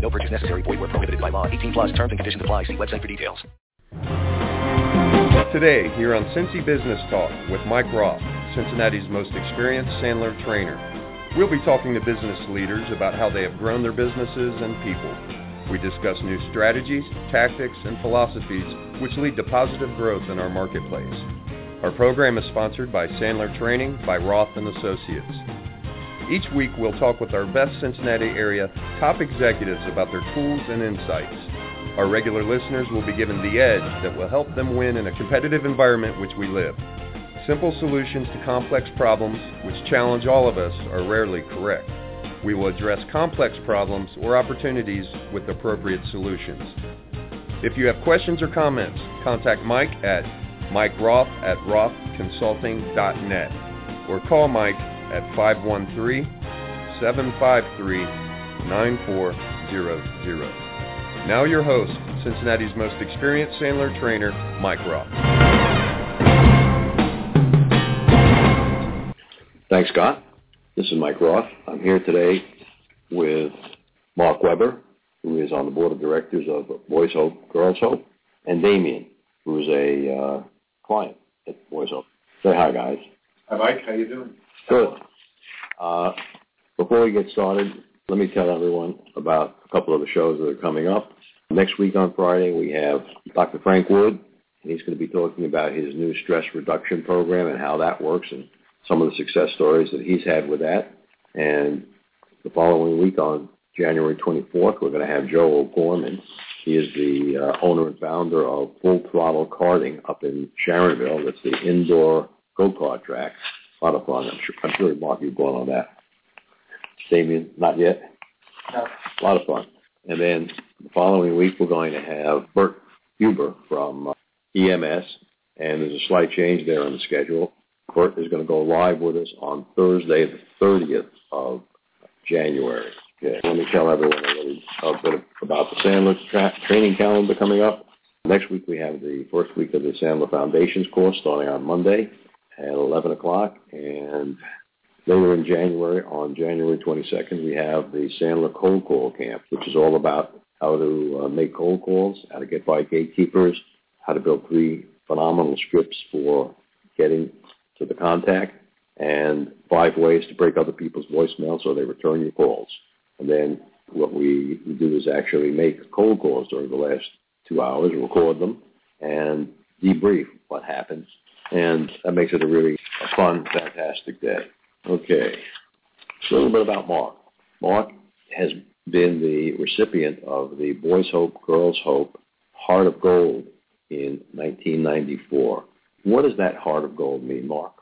No purchase necessary. Void where prohibited by law. 18 plus terms and conditions apply. See website for details. Today, here on Cincy Business Talk with Mike Roth, Cincinnati's most experienced Sandler trainer. We'll be talking to business leaders about how they have grown their businesses and people. We discuss new strategies, tactics, and philosophies which lead to positive growth in our marketplace. Our program is sponsored by Sandler Training by Roth and Associates. Each week we'll talk with our best Cincinnati area top executives about their tools and insights. Our regular listeners will be given the edge that will help them win in a competitive environment which we live. Simple solutions to complex problems which challenge all of us are rarely correct. We will address complex problems or opportunities with appropriate solutions. If you have questions or comments, contact Mike at Mike Roth at rothconsulting.net or call Mike at 513-753-9400. Now your host, Cincinnati's most experienced Sandler trainer, Mike Roth. Thanks, Scott. This is Mike Roth. I'm here today with Mark Weber, who is on the board of directors of Boys Hope, Girls Hope, and Damian, who is a uh, client at Boys Hope. Say hi, guys. Hi, Mike. How you doing? Good. Uh, before we get started, let me tell everyone about a couple of the shows that are coming up. Next week on Friday, we have Dr. Frank Wood, and he's going to be talking about his new stress reduction program and how that works and some of the success stories that he's had with that. And the following week on January 24th, we're going to have Joe O'Gorman. He is the uh, owner and founder of Full Throttle Karting up in Sharonville. That's the indoor go-kart track. A lot of fun. I'm sure, I'm sure Mark, you've gone on that. Damian, not yet? No. A lot of fun. And then the following week, we're going to have Bert Huber from uh, EMS, and there's a slight change there on the schedule. Bert is going to go live with us on Thursday, the 30th of January. Okay. Let me tell everyone a little a bit about the Sandler tra- training calendar coming up. Next week, we have the first week of the Sandler Foundations course starting on Monday at 11 o'clock. And later in January, on January 22nd, we have the Sandler Cold Call Camp, which is all about how to uh, make cold calls, how to get by gatekeepers, how to build three phenomenal scripts for getting to the contact, and five ways to break other people's voicemail so they return your calls. And then what we do is actually make cold calls during the last two hours, record them, and debrief what happens. And that makes it a really fun, fantastic day. Okay. A little bit about Mark. Mark has been the recipient of the Boys Hope, Girls Hope Heart of Gold in 1994. What does that Heart of Gold mean, Mark?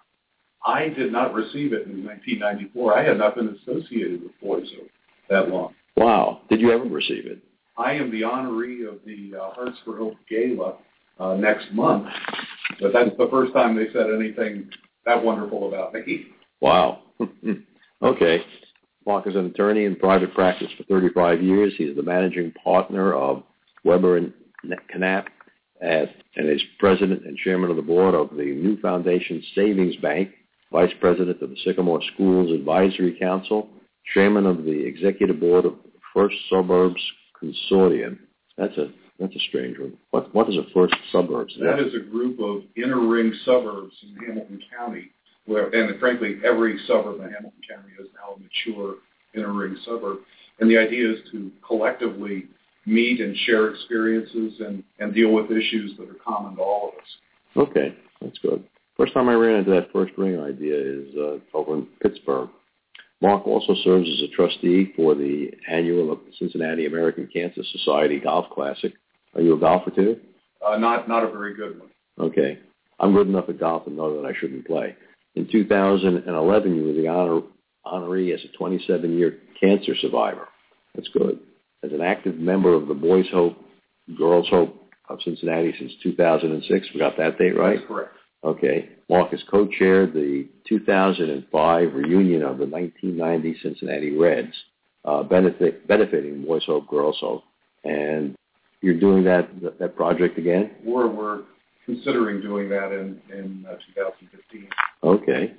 I did not receive it in 1994. I had not been associated with Boys Hope that long. Wow. Did you ever receive it? I am the honoree of the uh, Hearts for Hope Gala Uh, next month, but that's the first time they said anything that wonderful about me. Wow. okay. Mark is an attorney in private practice for 35 years. He's the managing partner of Weber and Knapp and is president and chairman of the board of the New Foundation Savings Bank, vice president of the Sycamore Schools Advisory Council, chairman of the executive board of First Suburbs Consortium. That's a that's a strange one. What what is a First Suburbs? That is a group of inner ring suburbs in Hamilton County, where and frankly every suburb in Hamilton County is now a mature inner ring suburb. And the idea is to collectively meet and share experiences and, and deal with issues that are common to all of us. Okay, that's good. First time I ran into that first ring idea is uh, over in Pittsburgh. Mark also serves as a trustee for the annual Cincinnati American Cancer Society Golf Classic. Are you a golfer too? Uh, not not a very good one. Okay. I'm good enough at golf to know that I shouldn't play. In 2011, you were the honor, honoree as a 27-year cancer survivor. That's good. As an active member of the Boys Hope, Girls Hope of Cincinnati since 2006. We got that date right? That's correct. Okay. Mark has co-chaired the 2005 reunion of the 1990 Cincinnati Reds, uh, benefit, benefiting Boys Hope, Girls Hope. And you're doing that that project again? We're, we're considering doing that in, in uh, 2015. Okay.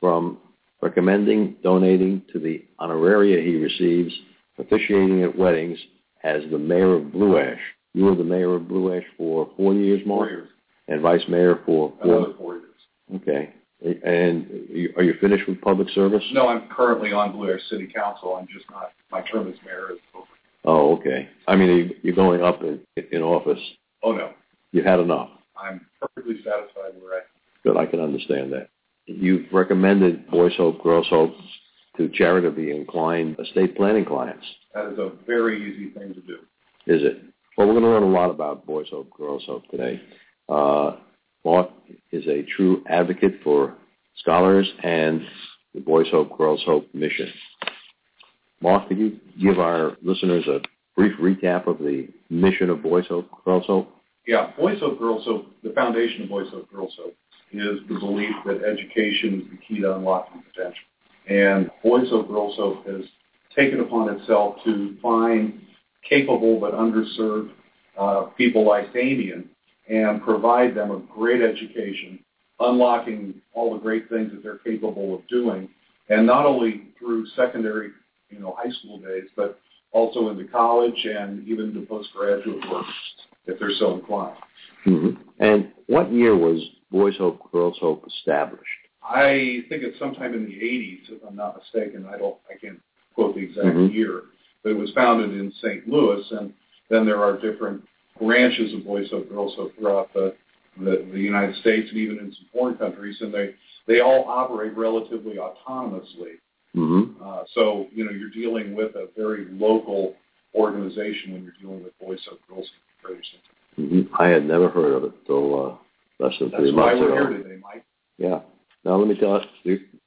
From recommending donating to the honoraria he receives, officiating at weddings as the mayor of Blue Ash. You were the mayor of Blue Ash for four years, Mark? Four years. And vice mayor for four? Another four years. Okay. And are you finished with public service? No, I'm currently on Blue Ash City Council. I'm just not, my term as mayor is over. Oh, okay. I mean, you're going up in, in office. Oh, no. You've had enough. I'm perfectly satisfied where I am. Good, I can understand that. You've recommended Boys Hope, Girls Hope to charitably inclined estate planning clients. That is a very easy thing to do. Is it? Well, we're going to learn a lot about Boys Hope, Girls Hope today. Uh, Mark is a true advocate for scholars and the Boys Hope, Girls Hope mission. Mark, could you give our listeners a brief recap of the mission of Boys Hope, Girls Hope? Yeah, Boys Hope, Girls Hope, the foundation of Boys Hope, Girls Hope is the belief that education is the key to unlocking potential. And Boys Hope, Girls Hope has taken upon itself to find capable but underserved uh, people like Damian and provide them a great education, unlocking all the great things that they're capable of doing, and not only through secondary, you know, high school days, but also into college and even into postgraduate work if they're so inclined. Mm-hmm. And what year was Boys Hope, Girls Hope established? I think it's sometime in the 80s, if I'm not mistaken. I don't, I can't quote the exact Mhm. year, but it was founded in St. Louis, and then there are different branches of Boys Hope, Girls Hope throughout the, the, the United States and even in some foreign countries, and they, they all operate relatively autonomously. Mm-hmm. Uh, so, you know, you're dealing with a very local organization when you're dealing with Boys Hope, Girls Hope, Greater Cincinnati. hmm I had never heard of it till uh, less than That's three why we're ago. here today, Mike. Yeah. Now let me tell us,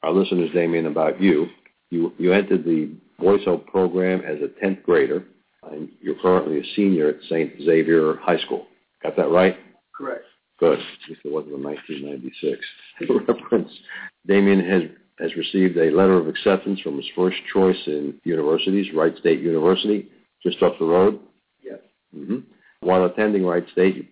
our listeners, Damian, about you. You you entered the Boys Hope program as a tenth grader, and you're currently a senior at St. Xavier High School. Got that right? Correct. Good. At least it wasn't in 1996. Reference. Damian has has received a letter of acceptance from his first choice in universities, Wright State University, just up the road. Yes. hmm While attending Wright State,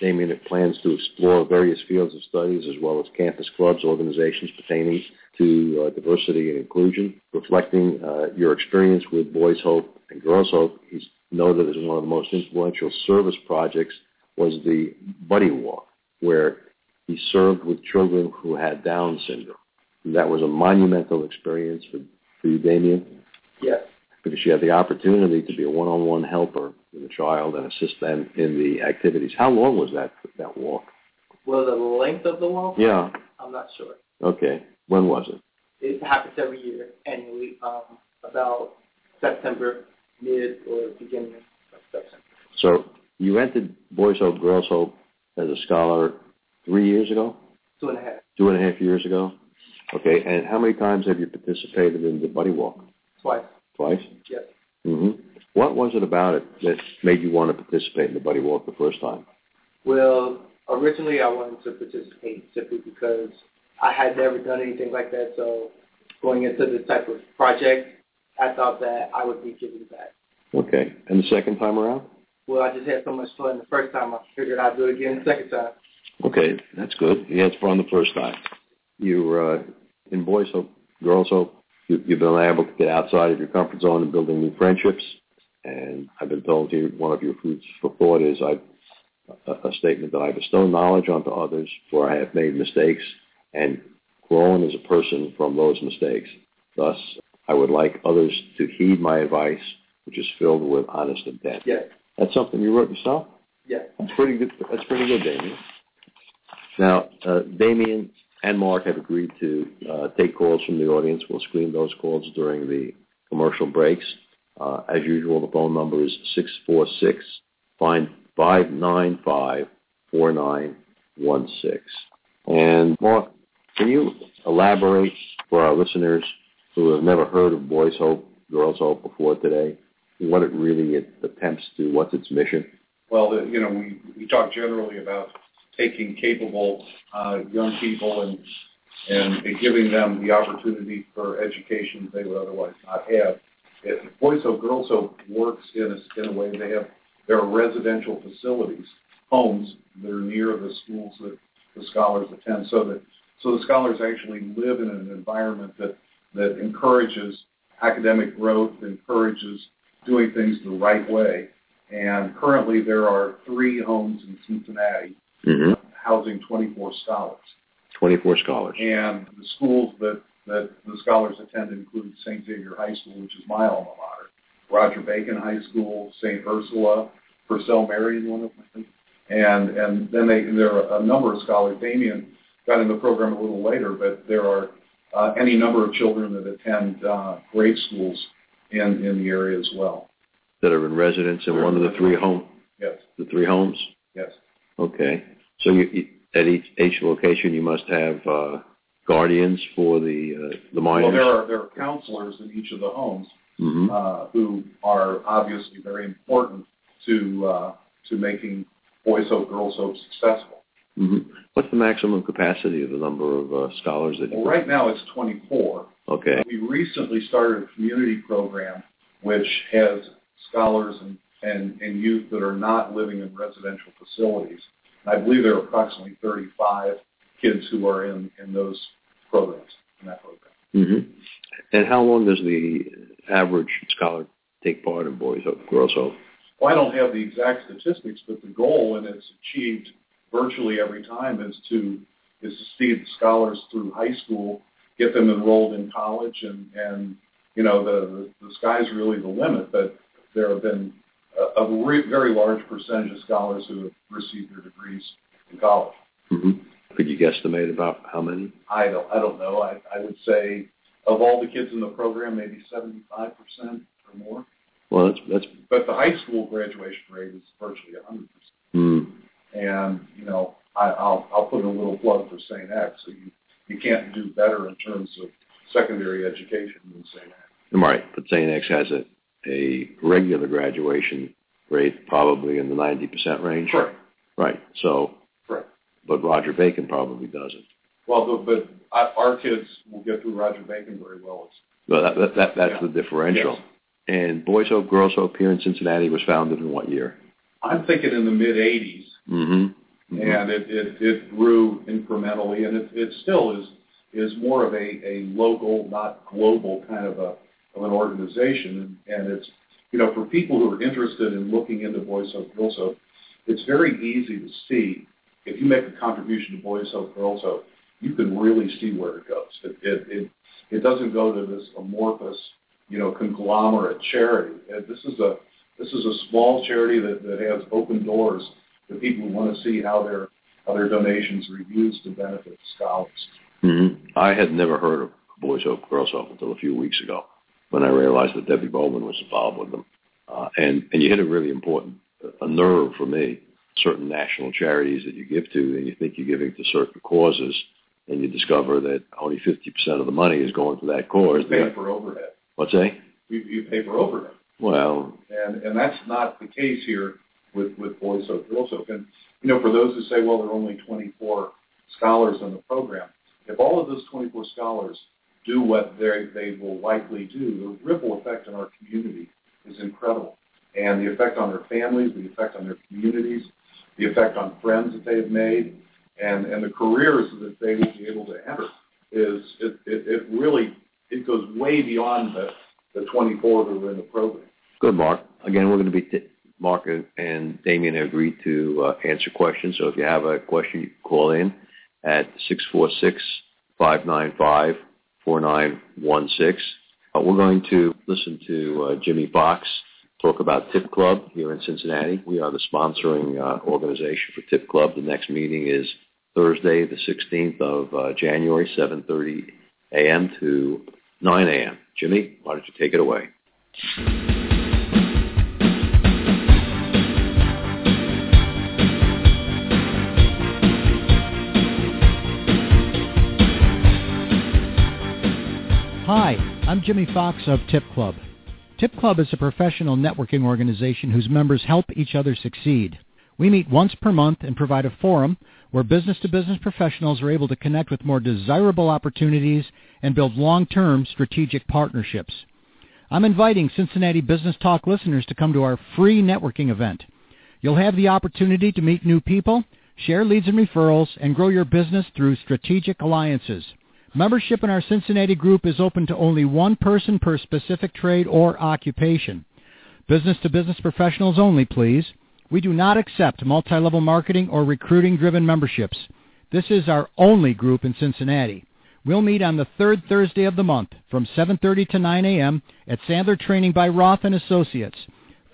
Damian plans to explore various fields of studies as well as campus clubs, organizations pertaining to uh, diversity and inclusion. Reflecting uh, your experience with Boys Hope and Girls Hope, he's noted as one of the most influential service projects was the Buddy Walk, where he served with children who had Down syndrome. That was a monumental experience for, for you, Damian Yes. because you had the opportunity to be a one-on-one helper with a child and assist them in the activities. How long was that that walk? Well, the length of the walk, Yeah. I'm not sure. Okay. When was it? It happens every year, annually, um, about September, mid or beginning of September. So you entered Boys Hope, Girls Hope as a scholar three years ago, Two and a half. two and a half years ago. Okay. And how many times have you participated in the Buddy Walk? Twice. Twice. Yes. hmm What was it about it that made you want to participate in the Buddy Walk the first time? Well, originally I wanted to participate simply because I had never done anything like that. So going into this type of project, I thought that I would be giving back. Okay. And the second time around? Well, I just had so much fun the first time. I figured I'd do it again the second time. Okay, that's good. You had fun the first time. You were uh, in Boys Hope, Girls Hope. You, you've been able to get outside of your comfort zone and building new friendships. And I've been told you one of your foods for thought is a statement that I bestow knowledge onto others, for I have made mistakes and grown as a person from those mistakes. Thus, I would like others to heed my advice, which is filled with honest intent. Yeah. That's something you wrote yourself. Yeah. That's pretty good. That's pretty good, Damian. Now, uh, Damian and Mark have agreed to uh, take calls from the audience. We'll screen those calls during the commercial breaks. Uh, as usual, the phone number is six four six five nine five four nine one six. And Mark, can you elaborate for our listeners who have never heard of Boys Hope, Girls Hope before today, what it really attempts to, what's its mission? well, you know, we, we talk generally about taking capable uh, young people and, giving them the opportunity for education they would otherwise not have. Boys Hope Girls Hope works in a, way they have there are residential facilities, homes that are near the schools that the scholars attend, so that so the scholars actually live in an environment that that encourages academic growth, encourages doing things the right way. And currently, there are three homes in Cincinnati mm-hmm. housing 24 scholars. 24 scholars. And the schools that, that the scholars attend include St. Xavier High School, which is my alma mater, Roger Bacon High School, St. Ursula, Purcell Marian, one of them, And, and then they, there are a number of scholars. Damian got in the program a little later, but there are uh, any number of children that attend uh, grade schools in, in the area as well. That are in residence in one of the three homes? Yes. The three homes? Yes. Okay. So you, at each, each location you must have uh, guardians for the uh, the minors? Well, there are, there are counselors in each of the homes mm-hmm. uh, who are obviously very important to, uh, to making Boys Hope, Girls Hope successful. Mm-hmm. What's the maximum capacity of the number of uh, scholars that you Well, right now it's 24. Okay. We recently started a community program which has scholars and, and, and youth that are not living in residential facilities. I believe there are approximately 35 kids who are in, in those programs, in that program. Mm-hmm. And how long does the average scholar take part in Boys Hope, Girls Hope? Well, I don't have the exact statistics, but the goal, and it's achieved virtually every time is to is to see the scholars through high school, get them enrolled in college, and and you know the the, the sky's really the limit. But there have been a, very large percentage of scholars who have received their degrees in college. Mm-hmm. Could you guesstimate about how many? I don't I don't know. I I would say of all the kids in the program, maybe seventy five percent or more. Well, that's that's. But the high school graduation rate is virtually a hundred percent. Mm. And, you know, I, I'll, I'll put a little plug for St. X. So you, you can't do better in terms of secondary education than St. X. Right, but St. X has a, a regular graduation rate probably in the 90% range. Right. Right. So. Right. But Roger Bacon probably doesn't. Well, but our kids will get through Roger Bacon very well. Well, that, that, that that's yeah. the differential. Yes. And Boys Hope, Girls Hope here in Cincinnati was founded in what year? I'm thinking in the mid 80s. Mm-hmm. Mm-hmm. And it, it, it grew incrementally, and it, it still is is more of a, a local, not global kind of a of an organization. And, it's you know for people who are interested in looking into Boys Hope Girls Hope, it's very easy to see if you make a contribution to Boys Hope Girls Hope, you can really see where it goes. It it it, it doesn't go to this amorphous you know conglomerate charity. This is a this is a small charity that, that has open doors to people who want to see how their how their donations are used to benefit scholars. Mm-hmm. I had never heard of Boys Hope, Girls Hope until a few weeks ago when I realized that Debbie Bowman was involved with them. Uh, and, and you hit a really important a nerve for me. Certain national charities that you give to, and you think you're giving to certain causes, and you discover that only 50% of the money is going to that cause. You pay for overhead. What's that? You, you pay for overhead. Well, and and that's not the case here with with Boys Hope Girls Hope. And you know, for those who say, well, there are only 24 scholars in the program, if all of those 24 scholars do what they they will likely do, the ripple effect in our community is incredible. And the effect on their families, the effect on their communities, the effect on friends that they have made, and and the careers that they will be able to enter is it, it, it really it goes way beyond the the 24 that are in the program. Good, Mark. Again, we're going to be t- Mark and Damian agreed to uh, answer questions. So if you have a question, you can call in at 646-595-4916. Uh, we're going to listen to uh, Jimmy Fox talk about Tip Club here in Cincinnati. We are the sponsoring uh, organization for Tip Club. The next meeting is Thursday, the 16th of uh, January, 7.30 a.m. to 9 a.m. Jimmy, why don't you take it away? I'm Jimmy Fox of Tip Club. Tip Club is a professional networking organization whose members help each other succeed. We meet once per month and provide a forum where business-to-business professionals are able to connect with more desirable opportunities and build long-term strategic partnerships. I'm inviting Cincinnati Business Talk listeners to come to our free networking event. You'll have the opportunity to meet new people, share leads and referrals, and grow your business through strategic alliances. Membership in our Cincinnati group is open to only one person per specific trade or occupation. Business-to-business professionals only, please. We do not accept multi-level marketing or recruiting-driven memberships. This is our only group in Cincinnati. We'll meet on the third Thursday of the month from 7.30 to 9 a.m. at Sandler Training by Roth & Associates,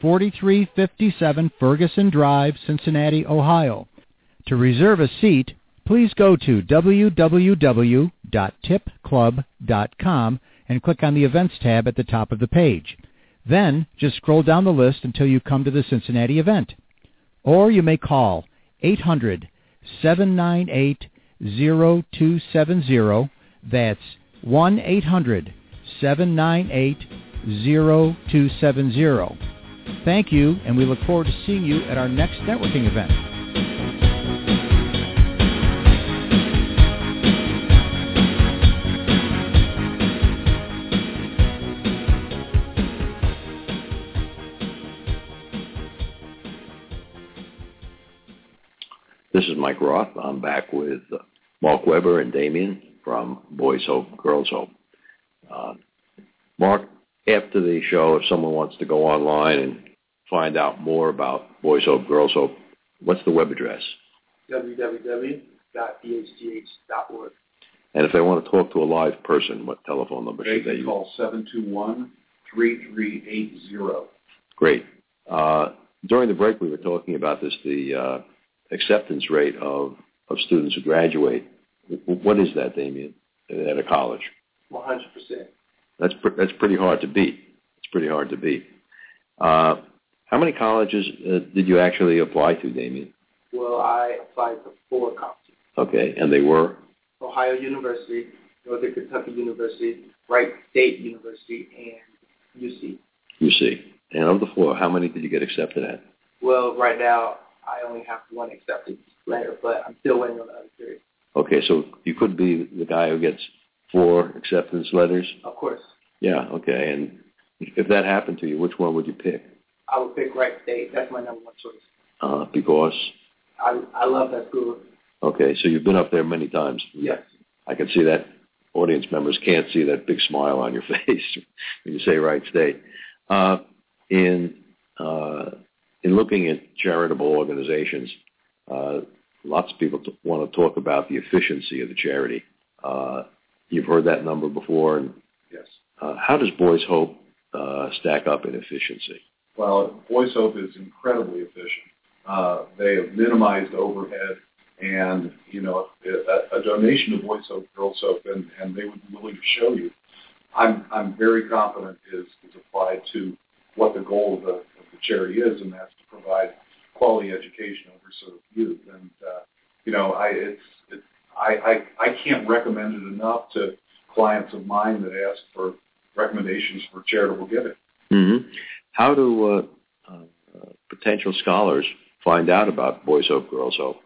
4357 Ferguson Drive, Cincinnati, Ohio. To reserve a seat, please go to www.tipclub.com and click on the Events tab at the top of the page. Then just scroll down the list until you come to the Cincinnati event. Or you may call 800-798-0270. That's 1-800-798-0270. Thank you, and we look forward to seeing you at our next networking event. This is Mike Roth. I'm back with Mark Weber and Damian from Boys Hope, Girls Hope. Uh, Mark, after the show, if someone wants to go online and find out more about Boys Hope, Girls Hope, what's the web address? www.bhgh.org. And if they want to talk to a live person, what telephone number They should they can use? call 721-3380. Great. Uh, during the break, we were talking about this, the uh, acceptance rate of, of students who graduate. What is that, Damian, at a college? 100%. That's pr- that's pretty hard to beat. It's pretty hard to beat. Uh, how many colleges uh, did you actually apply to, Damian? Well, I applied to four colleges. Okay, and they were Ohio University, Northern Kentucky University, Wright State University, and UC. UC. And of the four, how many did you get accepted at? Well, right now, I only have one acceptance letter, but I'm still waiting on the other three. Okay, so you could be the guy who gets four acceptance letters. Of course, Yeah. Okay, and if that happened to you, which one would you pick? I would pick Wright State. That's my number one choice. Uh, because I I love that school. okay, so you've been up there many times. Yes. I can see that audience members can't see that big smile on your face when you say Wright State. Uh, in uh, in looking at charitable organizations, uh, lots of people t- want to talk about the efficiency of the charity. Uh, you've heard that number before, and Yes. uh, how does Boys Hope uh, stack up in efficiency? Well, Boys Hope is incredibly efficient. Uh, they have minimized overhead, and you know, a, a donation to Boys Hope, Girls Hope, and, and they would be willing to show you. I'm I'm very confident is is applied to what the goal of the, the charity is, and that's to provide quality education over underserved youth. And uh, you know, I it's it, I, I I can't recommend it enough to clients of mine that ask for recommendations for charitable giving. Mm-hmm. How do uh, uh, potential scholars find out about Boys Hope, Girls Hope?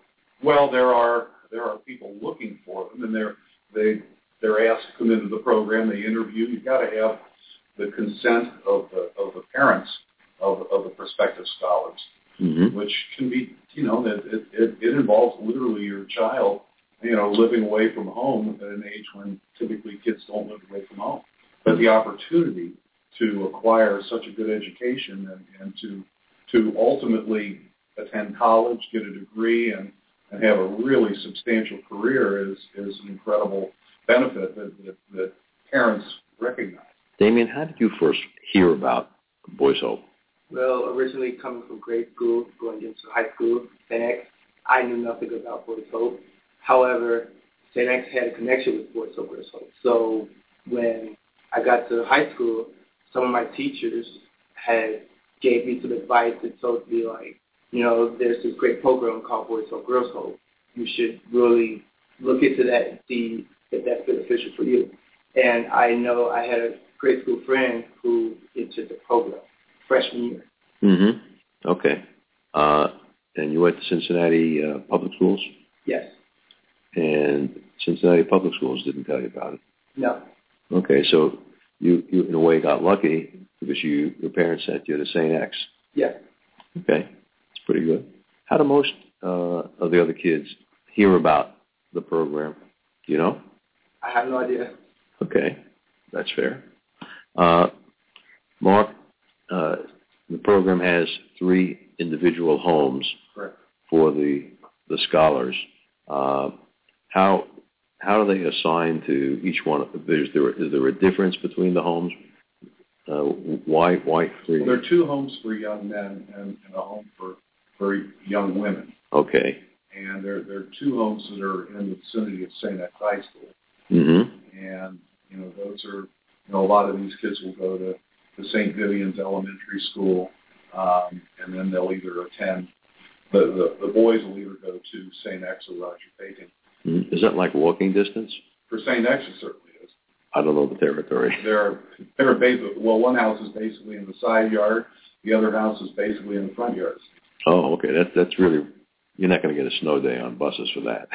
Well, there are there are people looking for them, and they're they they're asked to come into the program. They interview. You've got to have the consent of the of the parents of of the prospective scholars, Mm-hmm. which can be you know that it, it it involves literally your child you know living away from home at an age when typically kids don't live away from home, but the opportunity to acquire such a good education and, and to to ultimately attend college, get a degree, and and have a really substantial career is is an incredible benefit that, that, that parents recognize. Damian, how did you first hear about Boys Hope? Well, originally coming from grade school, going into high school, St. X, I knew nothing about Boys Hope. However, St. X had a connection with Boys Hope, Girls Hope. So when I got to high school, some of my teachers had gave me some advice and told me like, you know, there's this great program called Boys Hope, Girls Hope. You should really look into that and see if that's beneficial for you. And I know I had a grade school friend who entered the program freshman year. Mm-hmm. Okay. Uh, and you went to Cincinnati uh, Public Schools? Yes. And Cincinnati Public Schools didn't tell you about it? No. Okay, so you, you in a way got lucky because you your parents sent you to St. X. Yes. Okay, that's pretty good. How do most uh, of the other kids hear about the program? Do you know? I have no idea. Okay, that's fair. Uh, Mark, uh, the program has three individual homes Correct. for the the scholars. Uh, how how do they assign to each one? Is there is there a difference between the homes? Uh, why why three? Well, there are two homes for young men and, and a home for for young women. Okay. And there there are two homes that are in the vicinity of St. X High School. Mm-hmm. And you know those are you know a lot of these kids will go to the St. Vivian's Elementary School, um, and then they'll either attend the, the the boys will either go to St. X or Roger Bacon. Mm-hmm. Is that like walking distance? For St. X, it certainly is. I don't know the territory. They're they're basically well, one house is basically in the side yard, the other house is basically in the front yard. Oh, okay. That that's really you're not going to get a snow day on buses for that.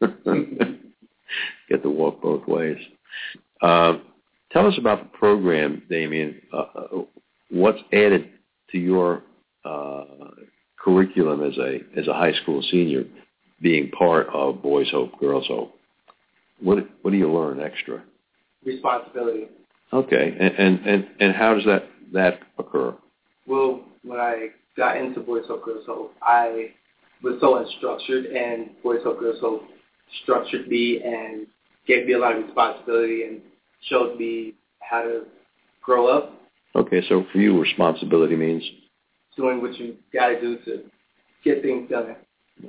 get to walk both ways. Uh, tell us about the program, Damian. Uh, uh, what's added to your uh, curriculum as a as a high school senior, being part of Boys Hope, Girls Hope? What what do you learn extra? Responsibility. Okay, and and and, and how does that that occur? Well, when I got into Boys Hope Girls Hope, I was so unstructured, and Boys Hope Girls Hope structured me and gave me a lot of responsibility and showed me how to grow up. Okay, so for you, responsibility means doing what you got to do to get things done.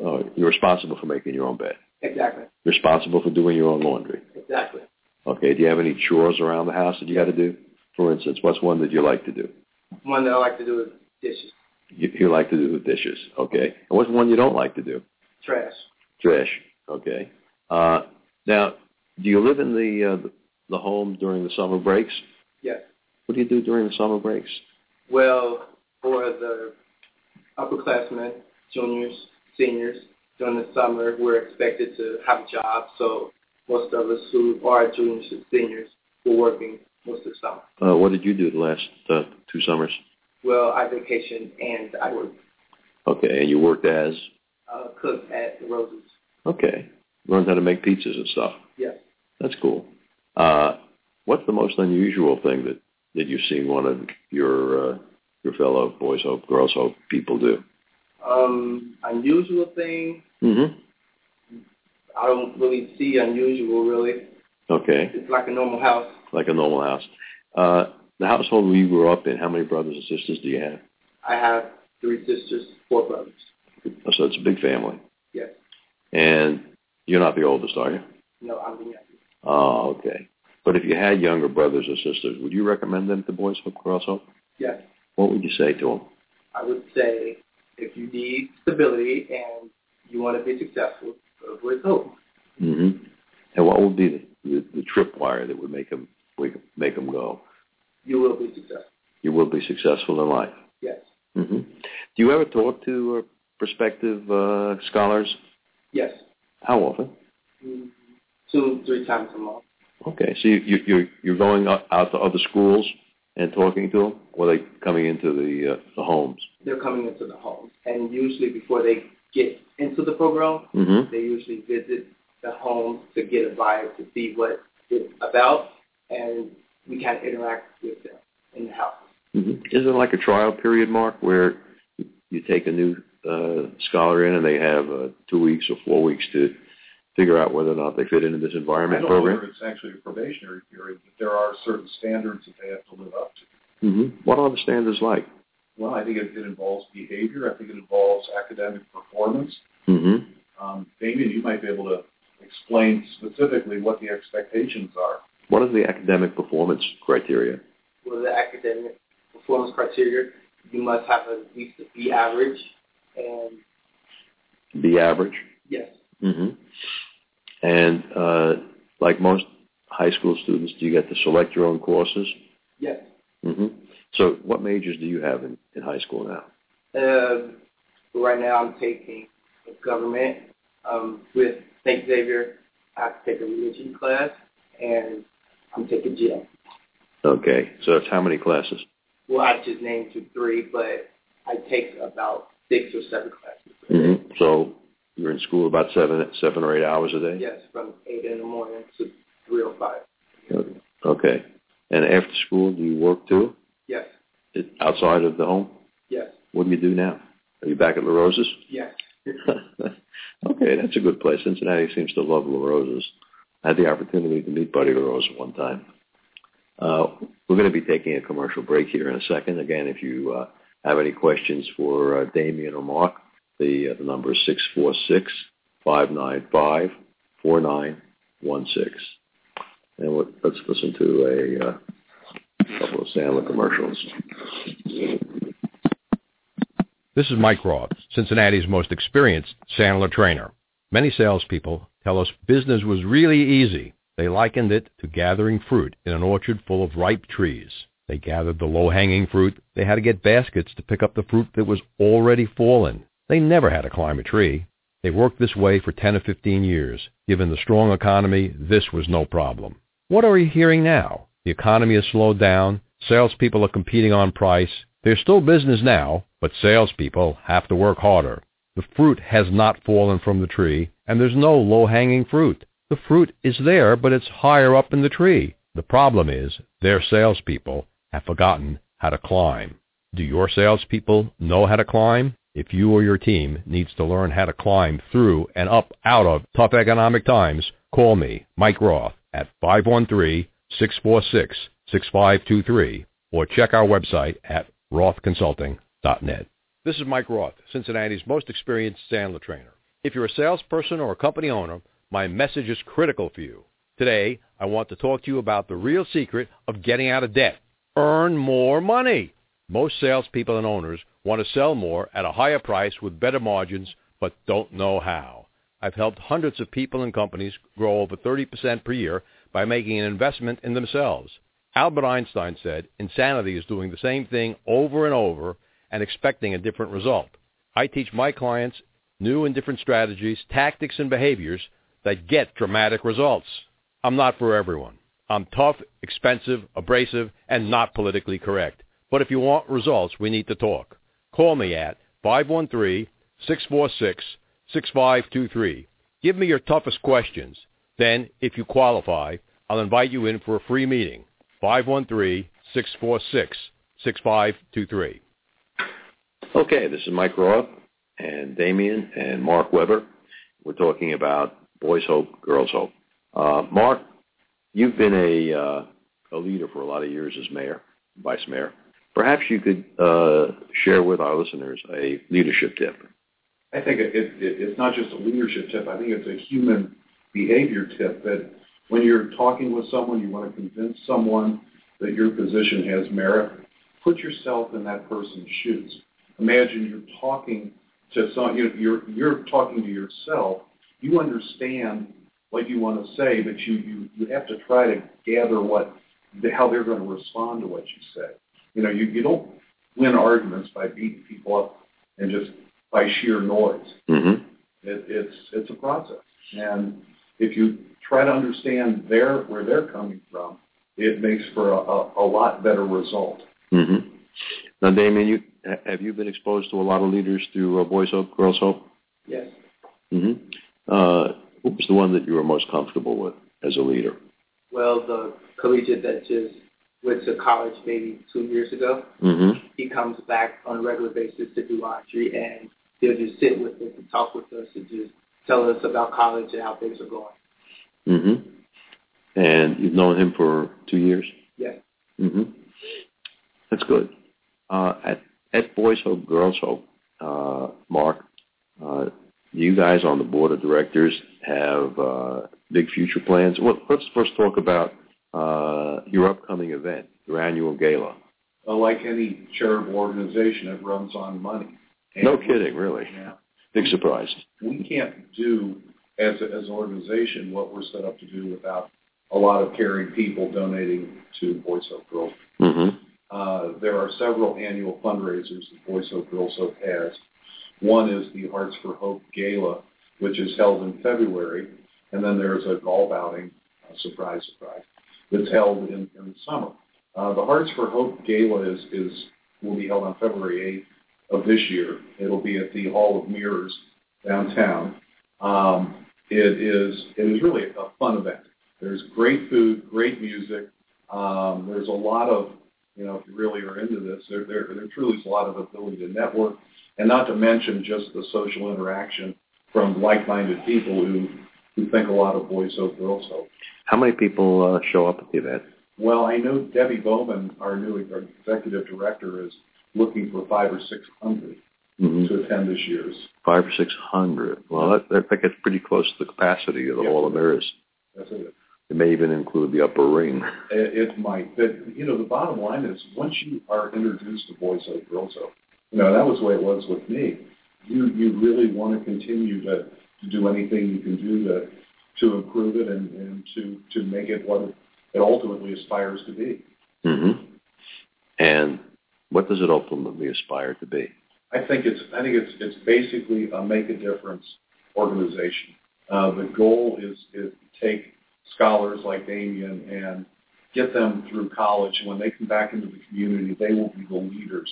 Uh, you're responsible for making your own bed. Exactly. Responsible for doing your own laundry. Exactly. Okay. Do you have any chores around the house that you got to do? For instance, what's one that you like to do? One that I like to do is dishes. You, you like to do dishes. Okay. And what's one you don't like to do? Trash. Trash. Okay. Uh, now, do you live in the, uh, the home during the summer breaks? Yes. What do you do during the summer breaks? Well, for the upperclassmen, juniors, seniors, during the summer, we're expected to have a job. So most of us who are juniors and seniors were working most of the summer. Uh, what did you do the last uh, two summers? Well, I vacationed and I worked. Okay, and you worked as? Uh, cook at La Rosa's. Okay. Learned how to make pizzas and stuff. Yes. That's cool. Uh, what's the most unusual thing that, that you've seen one of your uh, your fellow Boys Hope, Girls Hope people do? Um, unusual thing. Mm-hmm. I don't really see unusual, really. Okay. It's like a normal house. Like a normal house. Uh, the household you grew up in, how many brothers and sisters do you have? I have three sisters, four brothers. So it's a big family. Yes. And you're not the oldest, are you? No, I'm the youngest. Oh, okay. But if you had younger brothers or sisters, would you recommend them to Boys Hope, Hope? Yes. What would you say to them? I would say if you need stability and you want to be successful, go to Boys Hope. Mm-hmm. And what would be the, the, the tripwire that would make them make them go? You will be successful. You will be successful in life. Yes. Mm-hmm. Do you ever talk to uh, prospective uh, scholars? Yes. How often? Mm, Two, three times a month. Okay, so you, you, you're you're going out to other schools and talking to them, or are they coming into the uh, the homes? They're coming into the homes, and usually before they get into the program, Mm-hmm. they usually visit the homes to get a vibe to see what it's about, and we kind of interact with them in the house. Mm-hmm. Is there like a trial period, Mark, where you take a new uh, scholar in and they have uh, two weeks or four weeks to figure out whether or not they fit into this environment I environment don't know program? whether it's actually a probationary period, but there are certain standards that they have to live up to. Mm-hmm. What are the standards like? Well, I think it, it involves behavior. I think it involves academic performance. Mm-hmm. Um, Damian, you might be able to explain specifically what the expectations are. What are the academic performance criteria? Well, the academic performance criteria, you must have at least a B average, and Be average. yes, Mm-hmm. And uh, like most high school students, do you get to select your own courses, Yes. Mm-hmm. So what majors do you have in, in high school now? Uh, right now I'm taking government um, with St. Xavier. I have to take a religion class, and I'm taking GL. Okay, so that's how many classes? Well, I just named you three, but I take about six or seven classes. Mm-hmm. So you're in school about seven, seven or eight hours a day. Yes, from eight in the morning to three or five. Okay, and after school, do you work too? Yes. It, outside of the home? Yes. What do you do now? Are you back at La Rosa's? Yes. okay, that's a good place. Cincinnati seems to love La Rosa's. I had the opportunity to meet Buddy La Rosa one time. Uh, we're going to be taking a commercial break here in a second. Again, if you uh, have any questions for uh, Damian or Mark, the, uh, the number is six four six five nine five four nine one six. And let's listen to a uh, couple of Sandler commercials. This is Mike Roth, Cincinnati's most experienced Sandler trainer. Many salespeople tell us business was really easy. They likened it to gathering fruit in an orchard full of ripe trees. They gathered the low-hanging fruit. They had to get baskets to pick up the fruit that was already fallen. They never had to climb a tree. They worked this way for 10 or 15 years. Given the strong economy, this was no problem. What are we hearing now? The economy has slowed down. Salespeople are competing on price. There's still business now, but salespeople have to work harder. The fruit has not fallen from the tree, and there's no low-hanging fruit. The fruit is there, but it's higher up in the tree. The problem is their salespeople have forgotten how to climb. Do your salespeople know how to climb? If you or your team needs to learn how to climb through and up out of tough economic times, call me, Mike Roth, at 513-646-6523 or check our website at rothconsulting.net. This is Mike Roth, Cincinnati's most experienced Sandler trainer. If you're a salesperson or a company owner, my message is critical for you. Today, I want to talk to you about the real secret of getting out of debt. Earn more money. Most salespeople and owners want to sell more at a higher price with better margins, but don't know how. I've helped hundreds of people and companies grow over 30% per year by making an investment in themselves. Albert Einstein said, insanity is doing the same thing over and over and expecting a different result. I teach my clients new and different strategies, tactics, and behaviors that get dramatic results. I'm not for everyone. I'm tough, expensive, abrasive, and not politically correct. But if you want results, we need to talk. Call me at 513-646-6523. Give me your toughest questions. Then, if you qualify, I'll invite you in for a free meeting. 513-646-6523. Okay, this is Mike Roth and Damian and Mark Weber. We're talking about Boys Hope, Girls Hope. Uh, Mark, you've been a, uh, a leader for a lot of years as mayor, vice mayor. Perhaps you could uh, share with our listeners a leadership tip. I think it, it, it's not just a leadership tip. I think it's a human behavior tip that when you're talking with someone, you want to convince someone that your position has merit, put yourself in that person's shoes. Imagine you're talking to some, you're, you're, you're talking to yourself. You understand what you want to say, but you, you, you have to try to gather what, how they're going to respond to what you say. You know, you, you don't win arguments by beating people up and just by sheer noise. Mm-hmm. It, it's it's a process, and if you try to understand their where they're coming from, it makes for a, a, a lot better result. Mm-hmm. Now, Damian, you have you been exposed to a lot of leaders through uh, Boys Hope, Girls Hope? Yes. Mm-hmm. Uh, who was the one that you were most comfortable with as a leader? Well, the collegiate that just went to college maybe two years ago. Mm-hmm. He comes back on a regular basis to do laundry, and he'll just sit with us and talk with us and just tell us about college and how things are going. Mm-hmm. And you've known him for two years? Yes. Mm-hmm. That's good. Uh, at, at Boys Hope, Girls Hope, uh, Mark, uh, you guys on the board of directors have uh, big future plans. Well, let's first talk about uh, your upcoming event, your annual gala. Uh, like any charitable organization, it runs on money. And no kidding, really. Yeah. Big surprise. We can't do as, a, as an organization what we're set up to do without a lot of caring people donating to Boys Hope Girls. Mm-hmm. Uh, there are several annual fundraisers that Boys Hope Girls Hope has. One is the Hearts for Hope Gala, which is held in February, and then there's a golf outing, uh, surprise, surprise, that's held in, in the summer. Uh, the Hearts for Hope Gala is, is will be held on February 8th of this year. It'll be at the Hall of Mirrors downtown. Um, it is it is really a fun event. There's great food, great music. Um, there's a lot of you know if you really are into this, there there, there truly is a lot of ability to network, and not to mention just the social interaction from like-minded people who who think a lot of Boys Hope, Girls Hope. How many people uh, show up at the event? Well, I know Debbie Bowman, our new executive director, is looking for five or six hundred mm-hmm. to attend this year's. Five or six hundred. Well, that, that gets pretty close to the capacity of the Yeah. Hall of Mirrors. That's it. It may even include the upper ring. It, it might, but you know, the bottom line is once you are introduced to Boys Hope, Girls Hope, you know that was the way it was with me. You you really want to continue to do anything you can do to to improve it and, and to to make it what it, it ultimately aspires to be. Mm-hmm. And what does it ultimately aspire to be? I think it's I think it's it's basically a make a difference organization. Uh, the goal is is to take scholars like Damian and get them through college. And when they come back into the community, they will be the leaders.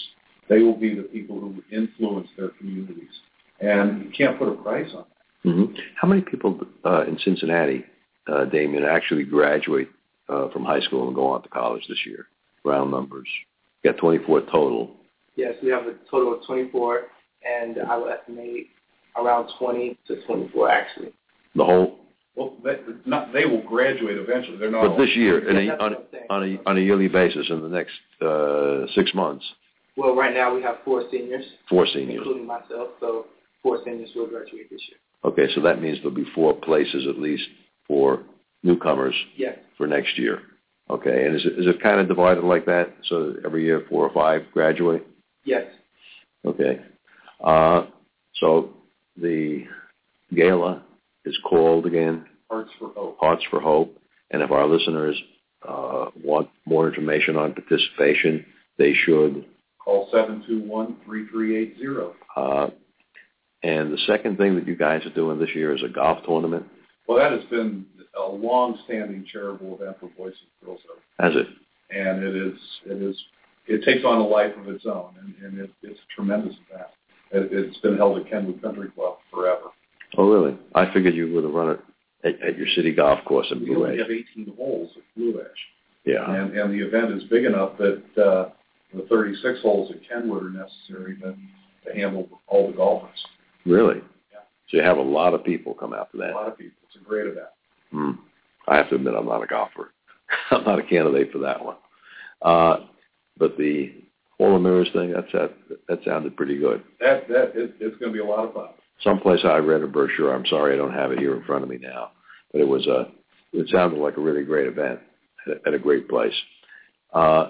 They will be the people who influence their communities. And you can't put a price on that. Mm-hmm. How many people uh, in Cincinnati, uh, Damian, actually graduate uh, from high school and go on to college this year? Round numbers. You got 24 total. Yes, we have a total of 24, and I would estimate around 20 to 24 actually. The whole, Well, they, not, they will graduate eventually. They're not. but this year, in Yeah, a, on, what I'm saying. on a on a yearly basis, in the next uh, six months, Well, right now we have four seniors, four seniors. including myself, so four seniors will graduate this year. Okay, so that means there'll be four places at least for newcomers Yes, for next year. Okay, and is it, is it kind of divided like that? So every year four or five graduate? yes, Okay. Uh, so the gala is called again Hearts for Hope. Hearts for Hope. And if our listeners uh, want more information on participation, they should. Call 721-3380. Uh, and the second thing that you guys are doing this year is a golf tournament. Well, that has been a long-standing charitable event for Boys and Girls Hope. Has it? and it is it is it takes on a life of its own, and, and it, it's a tremendous event. It, it's been held at Kenwood Country Club forever. Oh, really? I figured you would have run it at, at your city golf course in We Blue only Ridge. have 18 holes at Blue Ash, Yeah. and and the event is big enough that uh, the 36 holes at Kenwood are necessary to, to handle all the golfers. Really? Yeah. So you have a lot of people come out to A lot of people. It's a great event. Hmm. I have to admit, I'm not a golfer. I'm not a candidate for that one. Uh, but the Hall of Mirrors thing, that's that, that sounded pretty good. That that it, it's going to be a lot of fun. Someplace I read a brochure. I'm sorry I don't have it here in front of me now, but it was a. It sounded like a really great event at, at a great place. Uh,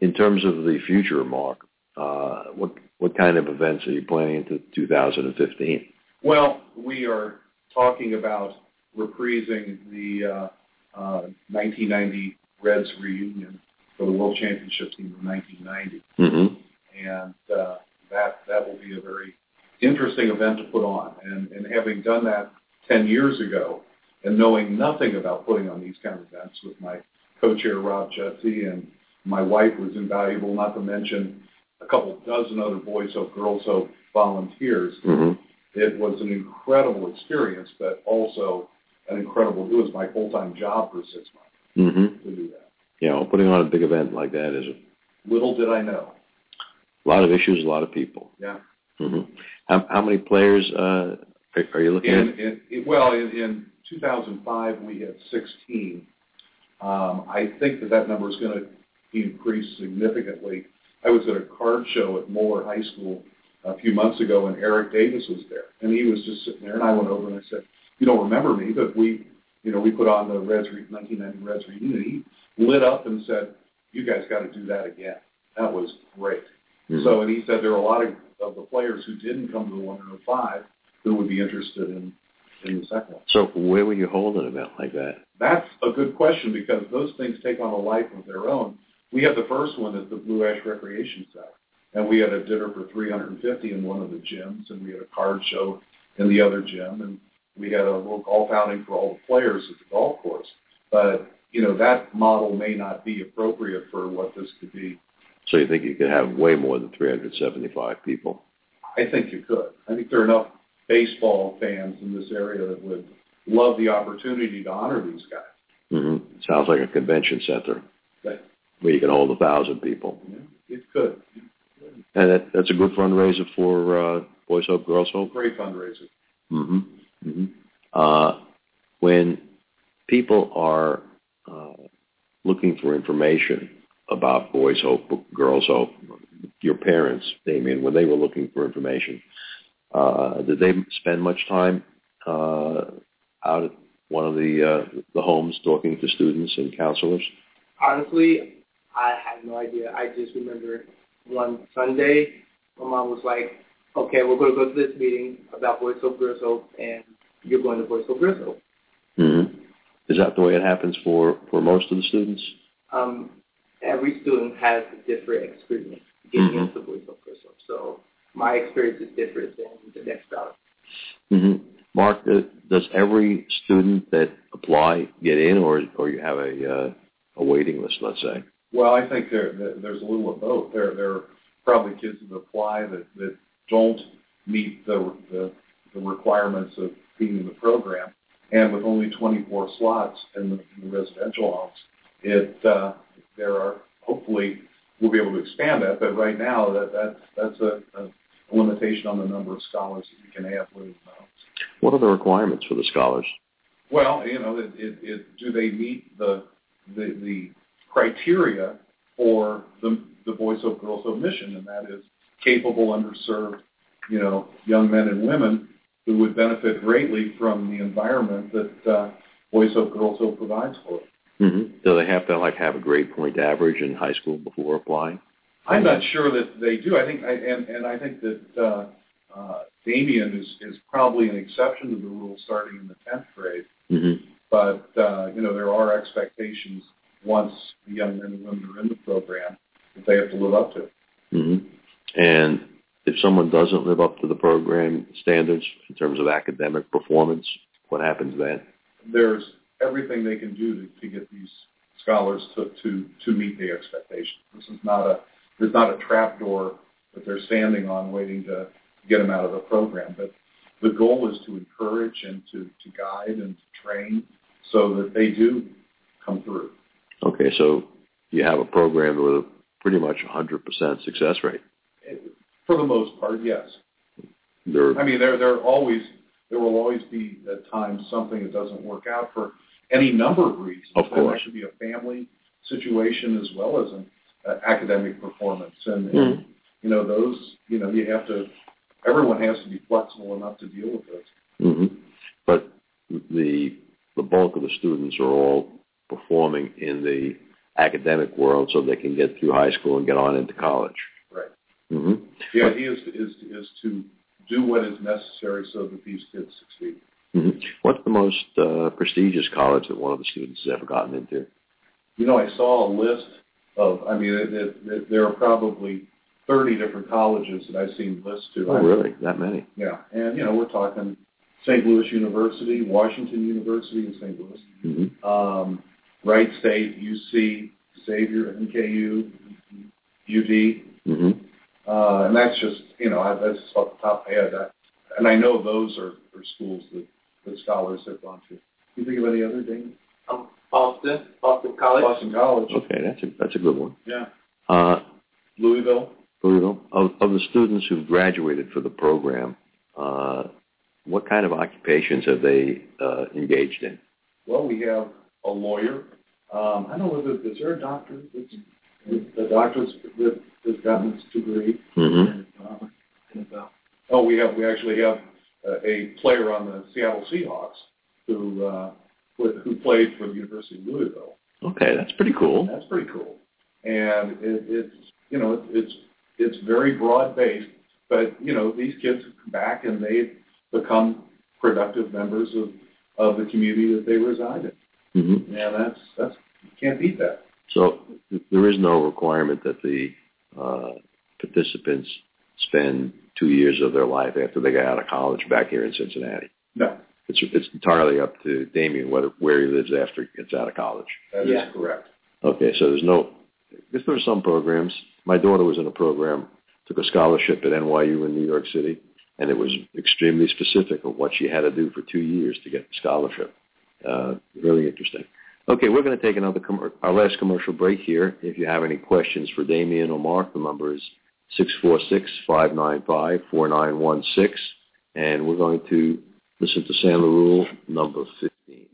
in terms of the future, Mark, uh, what what kind of events are you planning into 2015? Well, we are talking about reprising the uh, uh, 1990 Reds reunion for the World Championship team in 1990, Mm-hmm. and uh, that that will be a very interesting event to put on. And, and having done that 10 years ago, and knowing nothing about putting on these kind of events with my co-chair Rob Jetsy and my wife was invaluable. Not to mention a couple dozen other Boys Hope, Girls Hope volunteers Mm-hmm. it was an incredible experience, but also an incredible. It was my full time job for six months Mm-hmm. to do that. You know, putting on a big event like that is a Little did I know. A lot of issues, a lot of people. Yeah. hmm How, how many players uh, are, are you looking In, at? in, in well, in, in 2005 we had 16. Um, I think that that number is going to increase significantly. I was at a card show at Moeller High School a few months ago, and Eric Davis was there, and he was just sitting there, and I went over and I said, "You don't remember me, but we, you know, we put on the Reds re- 1990 Reds reunion." He lit up and said, "You guys got to do that again. That was great." Mhm. So, and he said there are a lot of, of the players who didn't come to the 105 who would be interested in in the second one. So where would you hold an event like that? That's a good question because those things take on a life of their own. We had the first one at the Blue Ash Recreation Center, and we had a dinner for 350 in one of the gyms, and we had a card show in the other gym, and we had a little golf outing for all the players at the golf course. But you know that model may not be appropriate for what this could be. So you think you could have way more than 375 people? I think you could. I think there are enough baseball fans in this area that would love the opportunity to honor these guys. Mm-hmm. Sounds like a convention center That, where you can hold a thousand people. yeah, it could. And that, that's a good fundraiser for uh, Boys Hope, Girls Hope. Great fundraiser. Mm-hmm. Mm-hmm. Uh, when people are uh, looking for information about Boys Hope, Girls Hope, your parents, Damian, when they were looking for information, uh, did they spend much time uh, out at one of the uh, the homes talking to students and counselors? Honestly, I had no idea. I just remember one Sunday, my mom was like, okay, we're going to go to this meeting about Boys Hope, Girls Hope, and you're going to Boys Hope, Girls Hope. Mm-hmm. Is that the way it happens for, for most of the students? Um, every student has a different experience getting Mhm. into Boys Hope, Girls Hope. So my experience is different than the next scholar. Mm-hmm. Mark, uh, does every student that apply get in, or or you have a uh, a waiting list? Let's say. Well, I think there, there there's a little of both. There there are probably kids that apply that, that don't meet the, the the requirements of being in the program, and with only 24 slots in the, in the residential homes, it uh, there are hopefully we'll be able to expand that. But right now, that that's that's a, a limitation on the number of scholars that we can have the homes. What are the requirements for the scholars? Well, you know, it, it, it, do they meet the, the the criteria for the the Boys Hope Girls Hope mission, and that is capable, underserved, you know, young men and women who would benefit greatly from the environment that uh, Boys Hope Girls Hope provides for them. Mm-hmm. Do they have to like have a grade point average in high school before applying? I'm not sure that they do. I think, I, and and I think that uh, uh, Damian is is probably an exception to the rule, starting in the tenth grade. Mm-hmm. but uh, you know there are expectations once the young men and women are in the program that they have to live up to. Mm-hmm. And if someone doesn't live up to the program standards in terms of academic performance, what happens then? There's everything they can do to, to get these scholars to, to to meet the expectations. This is not a there's not a trap door that they're standing on waiting to get them out of the program. But the goal is to encourage and to, to guide and to train so that they do come through. Okay, so you have a program with a pretty much 100% success rate. For the most part, yes. There, I mean, there there always there will always be at times something that doesn't work out for any number of reasons. Of And course. that could be a family situation as well as an uh, academic performance, and, Mhm. and you know those you know you have to everyone has to be flexible enough to deal with this. hmm But the the bulk of the students are all performing in the academic world so they can get through high school and get on into college. Right. hmm The idea is is is to do what is necessary so that these kids succeed. hmm What's the most uh, prestigious college that one of the students has ever gotten into? You know, I saw a list of. I mean, it, it, it, there are probably thirty different colleges that I've seen lists to. Oh, really? That many? Yeah, and you know, we're talking St. Louis University, Washington University in St. Louis, hmm um, Wright State, UC, Xavier, NKU, UD, hmm uh, and that's just you know I, that's just off the top of my head. I, and I know those are, are schools that, that scholars have gone to. You think of any other things? Um, Boston, Boston College. Boston College, Okay, that's a that's a good one. yeah, Uh, Louisville. Louisville, of, of the students who've graduated for the program, uh, what kind of occupations have they uh, engaged in? Well, we have a lawyer. Um, I don't know whether is there a doctor that's the doctor that has gotten his degree. hmm Um, oh, we have we actually have uh, a player on the Seattle Seahawks who uh, who played for the University of Louisville. Okay, that's pretty cool. That's pretty cool, and it, it's you know it's it's it's very broad based. But you know these kids come back and they become productive members of, of the community that they reside in. Mm-hmm. Yeah, that's that's you can't beat that. So there is no requirement that the uh, participants spend two years of their life after they get out of college back here in Cincinnati. No, It's it's entirely up to Damian whether where he lives after he gets out of college. that is Yeah. correct. Okay, so there's no. I guess there are some programs. My daughter was in a program, took a scholarship at NYU in New York City, and it was extremely specific of what she had to do for two years to get the scholarship. Uh, really interesting. Okay, we're going to take another com- our last commercial break here. If you have any questions for Damian or Mark, the number is six four six five nine five four nine one six, and we're going to listen to Sandler Rule number fifteen.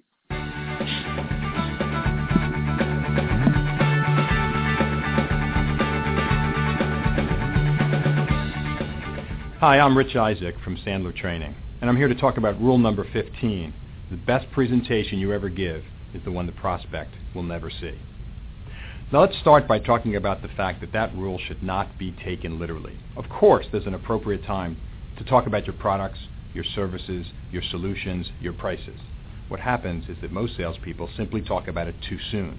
Hi, I'm Rich Isaac from Sandler Training, and I'm here to talk about rule number 15. The best presentation you ever give is the one the prospect will never see. Now let's start by talking about the fact that that rule should not be taken literally. Of course, there's an appropriate time to talk about your products, your services, your solutions, your prices. What happens is that most salespeople simply talk about it too soon.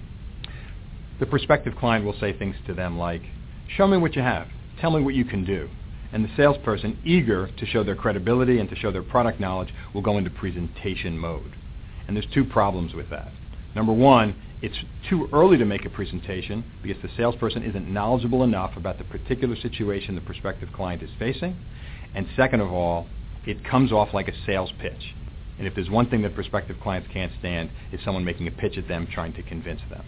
The prospective client will say things to them like, show me what you have, tell me what you can do. And the salesperson, eager to show their credibility and to show their product knowledge, will go into presentation mode. And there's two problems with that. Number one, it's too early to make a presentation because the salesperson isn't knowledgeable enough about the particular situation the prospective client is facing. And second of all, it comes off like a sales pitch. And if there's one thing that prospective clients can't stand, it's someone making a pitch at them trying to convince them.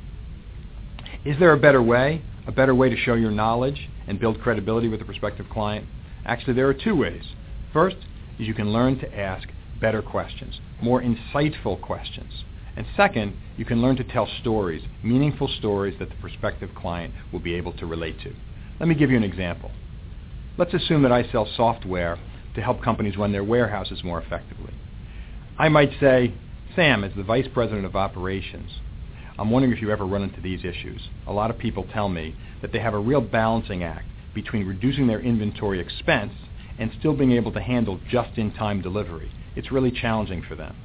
Is there a better way? A better way to show your knowledge and build credibility with the prospective client? Actually, there are two ways. First is you can learn to ask better questions, more insightful questions. And second, you can learn to tell stories, meaningful stories that the prospective client will be able to relate to. Let me give you an example. Let's assume that I sell software to help companies run their warehouses more effectively. I might say, Sam, as the Vice President of Operations, I'm wondering if you ever run into these issues. A lot of people tell me that they have a real balancing act between reducing their inventory expense and still being able to handle just-in-time delivery. It's really challenging for them.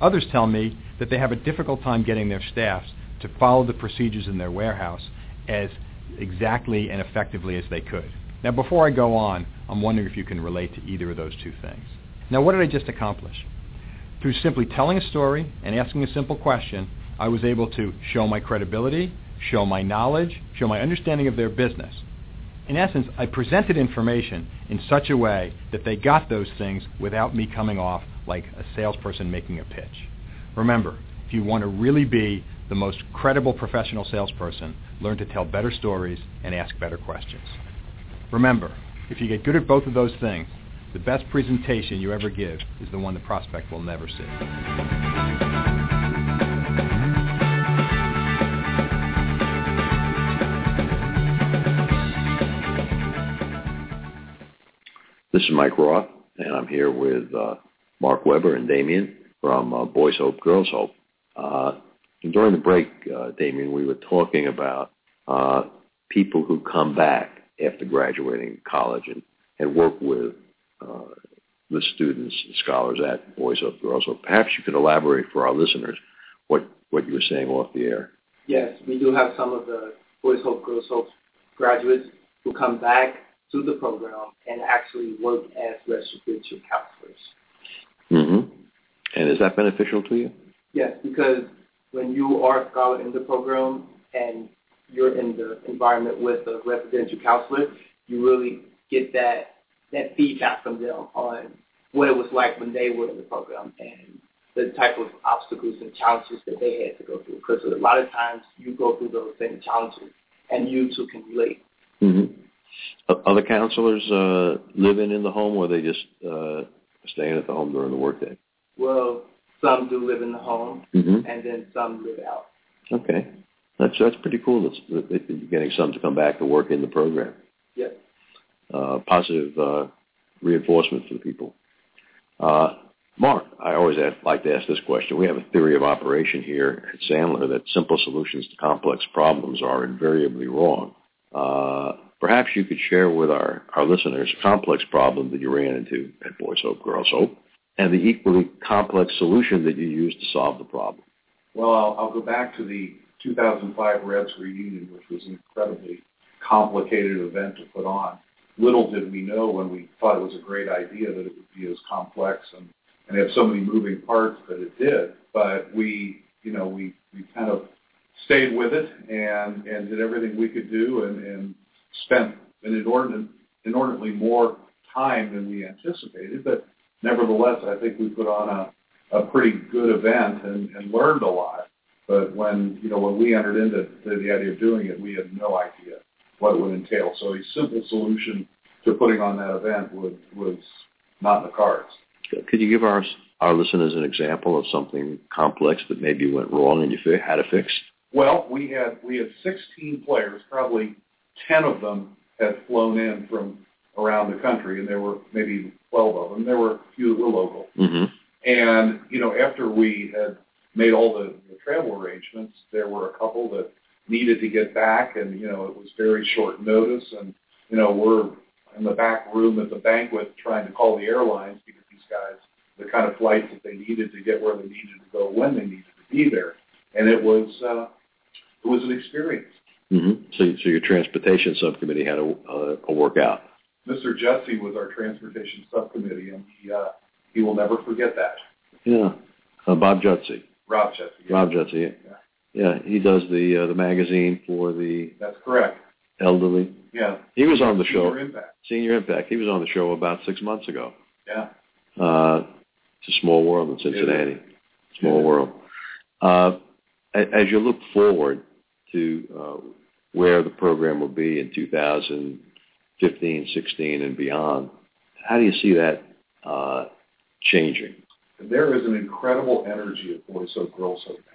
Others tell me that they have a difficult time getting their staffs to follow the procedures in their warehouse as exactly and effectively as they could. Now, before I go on, I'm wondering if you can relate to either of those two things. Now, what did I just accomplish? Through simply telling a story and asking a simple question, I was able to show my credibility, show my knowledge, show my understanding of their business. In essence, I presented information in such a way that they got those things without me coming off like a salesperson making a pitch. Remember, if you want to really be the most credible professional salesperson, learn to tell better stories and ask better questions. Remember, if you get good at both of those things, the best presentation you ever give is the one the prospect will never see. This is Mike Roth, and I'm here with uh, Mark Weber and Damian from uh, Boys Hope, Girls Hope. Uh, during the break, uh, Damian, we were talking about uh, people who come back after graduating college and, and work with uh, the students and scholars at Boys Hope, Girls Hope. Perhaps you could elaborate for our listeners what, what you were saying off the air. Yes, we do have some of the Boys Hope, Girls Hope graduates who come back to the program and actually work as residential counselors. Mm-hmm. And is that beneficial to you? Yes, because when you are a scholar in the program and you're in the environment with a residential counselor, you really get that that feedback from them on what it was like when they were in the program and the type of obstacles and challenges that they had to go through. Because a lot of times you go through those same challenges and you too can relate. Mm-hmm. Other counselors uh, living in the home, or they just uh, staying at the home during the workday? Well, some do live in the home, mm-hmm. and then some live out. Okay, that's that's pretty cool. That's that you're getting some to come back to work in the program. Yes. Uh, positive uh, reinforcement for the people. Uh, Mark, I always ask, like to ask this question. We have a theory of operation here at Sandler that simple solutions to complex problems are invariably wrong. Uh, perhaps you could share with our, our listeners a complex problem that you ran into at Boys Hope, Girls Hope, and the equally complex solution that you used to solve the problem. Well, I'll, I'll go back to the 2005 Reds reunion, which was an incredibly complicated event to put on. Little did we know when we thought it was a great idea that it would be as complex and, and have so many moving parts that it did. But we, you know, we, we kind of stayed with it and, and did everything we could do and, and spent an inordinate, inordinately more time than we anticipated. But nevertheless, I think we put on a, a pretty good event and, and learned a lot. But when you know when we entered into the idea of doing it, we had no idea what it would entail. So a simple solution to putting on that event would, was not in the cards. Could you give our our listeners an example of something complex that maybe went wrong and you had to fix? Well, we had we had 16 players. Probably 10 of them had flown in from around the country, and there were maybe 12 of them. There were a few that were local. Mm-hmm. And you know, after we had made all the, the travel arrangements, there were a couple that needed to get back, and you know, it was very short notice, and you know, we're in the back room at the banquet trying to call the airlines to get these guys the kind of flights that they needed to get where they needed to go when they needed to be there, and it was uh, it was an experience. Mm-hmm. So, so your transportation subcommittee had a, a, a workout. Mr. Jesse was our transportation subcommittee, and he uh, he will never forget that. Yeah, uh, Bob Jutzy. Rob Jesse. Yeah. Rob Jesse. Yeah. yeah, he does the uh, the magazine for the. That's correct. Elderly. Yeah. He was on the Senior show. Impact. Senior Impact. He was on the show about six months ago. Yeah. Uh, it's a small world in Cincinnati. Small world. Uh, as you look forward to uh, where the program will be in 2015, 16, and beyond, how do you see that uh, changing? There is an incredible energy at Boys Hope Girls Hope now,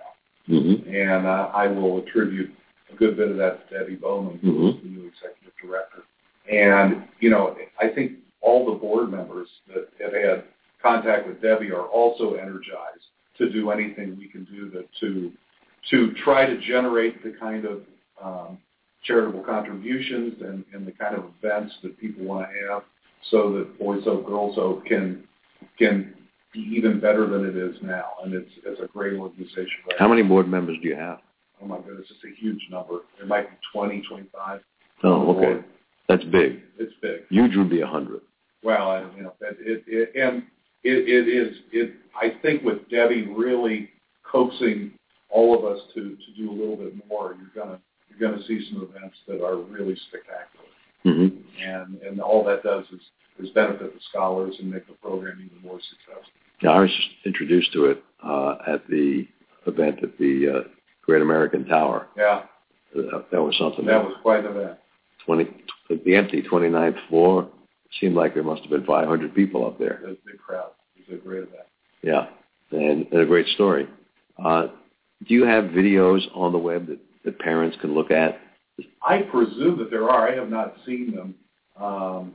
Mm-hmm. and uh, I will attribute a good bit of that to Debbie Bowman, who Mhm. is the new executive director. And you know, I think all the board members that have had contact with Debbie are also energized to do anything we can do to to, to try to generate the kind of um, charitable contributions and, and the kind of events that people want to have, so that Boys Hope Girls Hope can can be even better than it is now. And it's it's a great organization. Right How many board members do you have? Oh my goodness, it's a huge number. There might be 20, 25. Oh, okay. That's big. It's big. Huge would be a hundred. Well, I, you know, it, it, it and it, it is. It I think with Debbie really coaxing all of us to to do a little bit more, you're gonna you're gonna see some events that are really spectacular. Mm-hmm. And and all that does is is benefit the scholars and make the program even more successful. Yeah, I was just introduced to it uh, at the event at the uh, Great American Tower. Yeah, That, that was something. that was quite an event. 20, the empty 29th floor. It seemed like there must have been 500 people up there. It was a big crowd. It was a great event. Yeah, and, and a great story. Uh, do you have videos on the web that, that parents can look at? I presume that there are. I have not seen them. Um,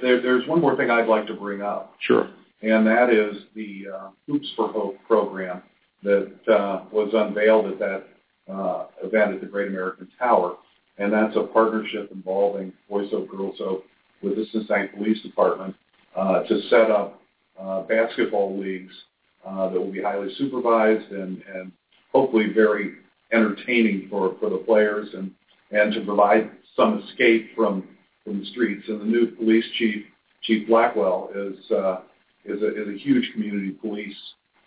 there, there's one more thing I'd like to bring up, Sure. and that is the uh, Hoops for Hope program that uh, was unveiled at that uh, event at the Great American Tower. And that's a partnership involving Boys Hope, Girls Hope with the Cincinnati Police Department uh, to set up uh, basketball leagues uh, that will be highly supervised and, and hopefully very entertaining for, for the players and, and to provide some escape from, from the streets. And the new police chief, Chief Blackwell, is, uh, is, a, is a huge community police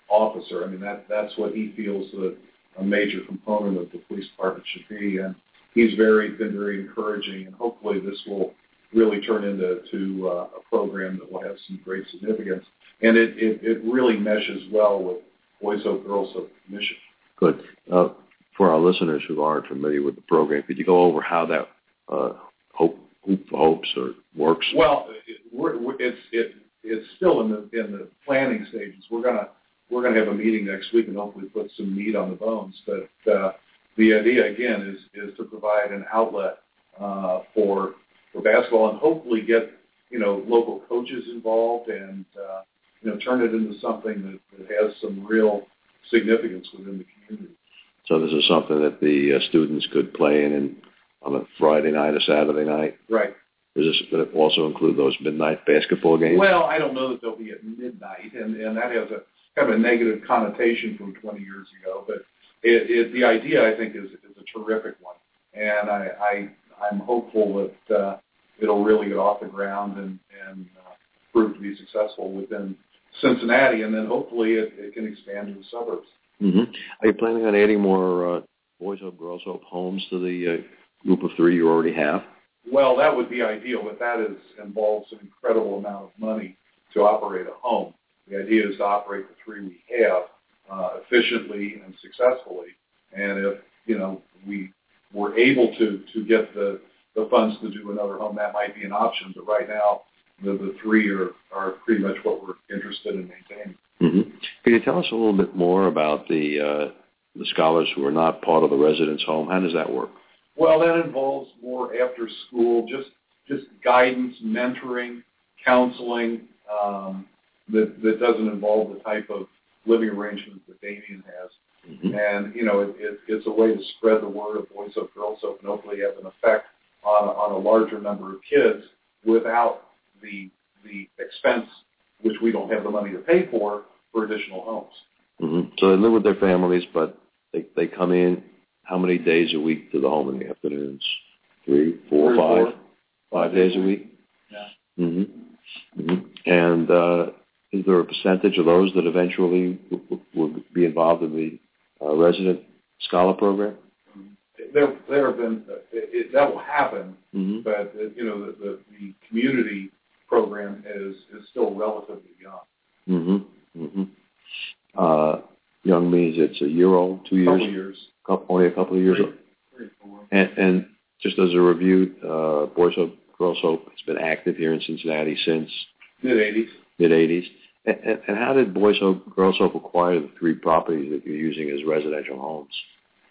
officer. I mean, that, that's what he feels that a major component of the police department should be. And he's very, been very encouraging, and hopefully this will really turn into to, uh, a program that will have some great significance. And it, it, it really meshes well with Boys Hope, Girls Hope mission. Good. Uh, for our listeners who aren't familiar with the program, could you go over how that uh, Hope Hoop for Hopes or works? Well, it, we're, it's it, it's still in the in the planning stages. We're gonna we're gonna have a meeting next week and hopefully put some meat on the bones. But uh, the idea again is is to provide an outlet uh, for for basketball and hopefully get you know local coaches involved and uh, you know turn it into something that, that has some real significance within the community. So this is something that the uh, students could play in, in on a Friday night or Saturday night. Right. Is this going to also include those midnight basketball games? Well, I don't know that they'll be at midnight, and and that has a kind of a negative connotation from 20 years ago. But it, it the idea I think is is a terrific one, and I, I I'm hopeful that uh, it'll really get off the ground and and uh, prove to be successful within Cincinnati, and then hopefully it, it can expand to the suburbs. Mm-hmm. Are you planning on adding more uh, Boys Hope, Girls Hope homes to the uh, group of three you already have? Well, that would be ideal, but that is involves an incredible amount of money to operate a home. The idea is to operate the three we have uh, efficiently and successfully. And if you know we were able to to get the the funds to do another home, that might be an option. But right now, the the three are are pretty much what we're interested in maintaining. Mm-hmm. Can you tell us a little bit more about the uh, the scholars who are not part of the residence home? How does that work? Well, that involves more after school, just just guidance, mentoring, counseling. Um, that that doesn't involve the type of living arrangements that Damian has. Mm-hmm. And you know, it, it, it's a way to spread the word of Boys Hope, Girls Hope, and hopefully have an effect on on a larger number of kids without the the expense, which we don't have the money to pay for, for additional homes. Mm-hmm. So they live with their families, but they they come in how many days a week to the home in the afternoons? Three, four, Three, five, four. five days a week. Yeah. Mm-hmm. Mm-hmm. And uh, is there a percentage of those that eventually will be involved in the uh, resident scholar program? There, there have been it, it, that will happen, Mm-hmm. but uh, you know, the, the the community program is is still relatively young. Mm-hmm. Mm-hmm. Uh, young means it's a year old, two years, Couple years. Couple, only a couple of years Three, old. three. And, and just as a review, uh, Boys Hope, Girls Hope has been active here in Cincinnati since Mid eighties. mid '80s. And, and, and how did Boys Hope, Girls Hope acquire the three properties that you're using as residential homes?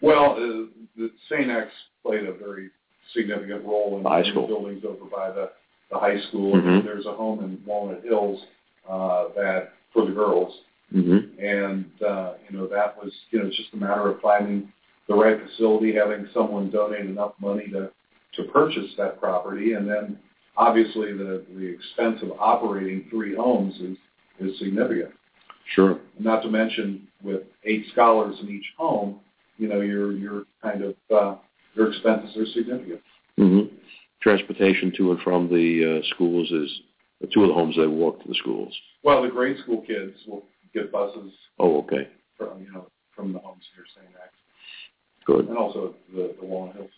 Well, uh, the St. X played a very significant role in in school. the buildings over by the, the high school. Mhm. And there's a home in Walnut Hills uh, that for the girls, Mm-hmm. and uh, you know that was you know it's just a matter of finding the right facility, having someone donate enough money to to purchase that property, and then obviously the the expense of operating three homes is is significant. Sure. Not to mention with eight scholars in each home, you know your your kind of uh, your expenses are significant. Mm-hmm. Transportation to and from the uh, schools is the two of the homes they walk to the schools. Well, the grade school kids will get buses Oh, okay. from you know from the homes here, St. X, Good. and also the the Walnut Hills.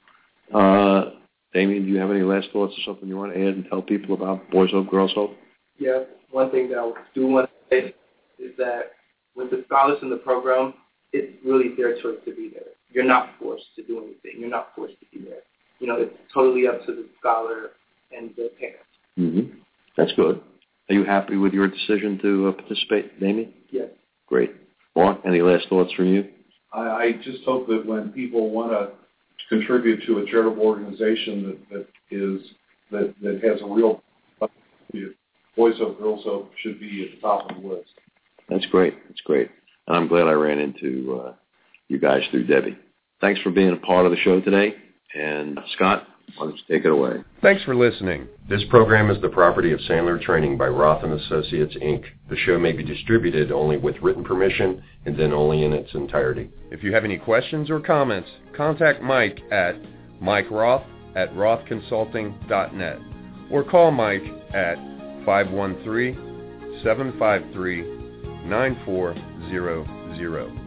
Uh, Damian, do you have any last thoughts or something you want to add and tell people about Boys Hope, Girls Hope? Yeah, one thing that I do want to say is that with the scholars in the program, it's really their choice to be there. You're not forced to do anything. You're not forced to be there. You know, it's totally up to the scholar and the parents. Mm-hmm. That's good. Are you happy with your decision to uh, participate, Damian? Yes. Great. Mark, any last thoughts from you? I, I just hope that when people want to contribute to a charitable organization that, that is that, that has a real Boys Hope, Girls Hope should be at the top of the list. That's great. That's great. And I'm glad I ran into uh, you guys through Debbie. Thanks for being a part of the show today. And Scott, why don't you take it away? Thanks for listening. This program is the property of Sandler Training by Roth Associates, Inc. The show may be distributed only with written permission and then only in its entirety. If you have any questions or comments, contact Mike at Mike Roth at rothconsulting.net or call Mike at 513-753-9400.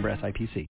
member SIPC.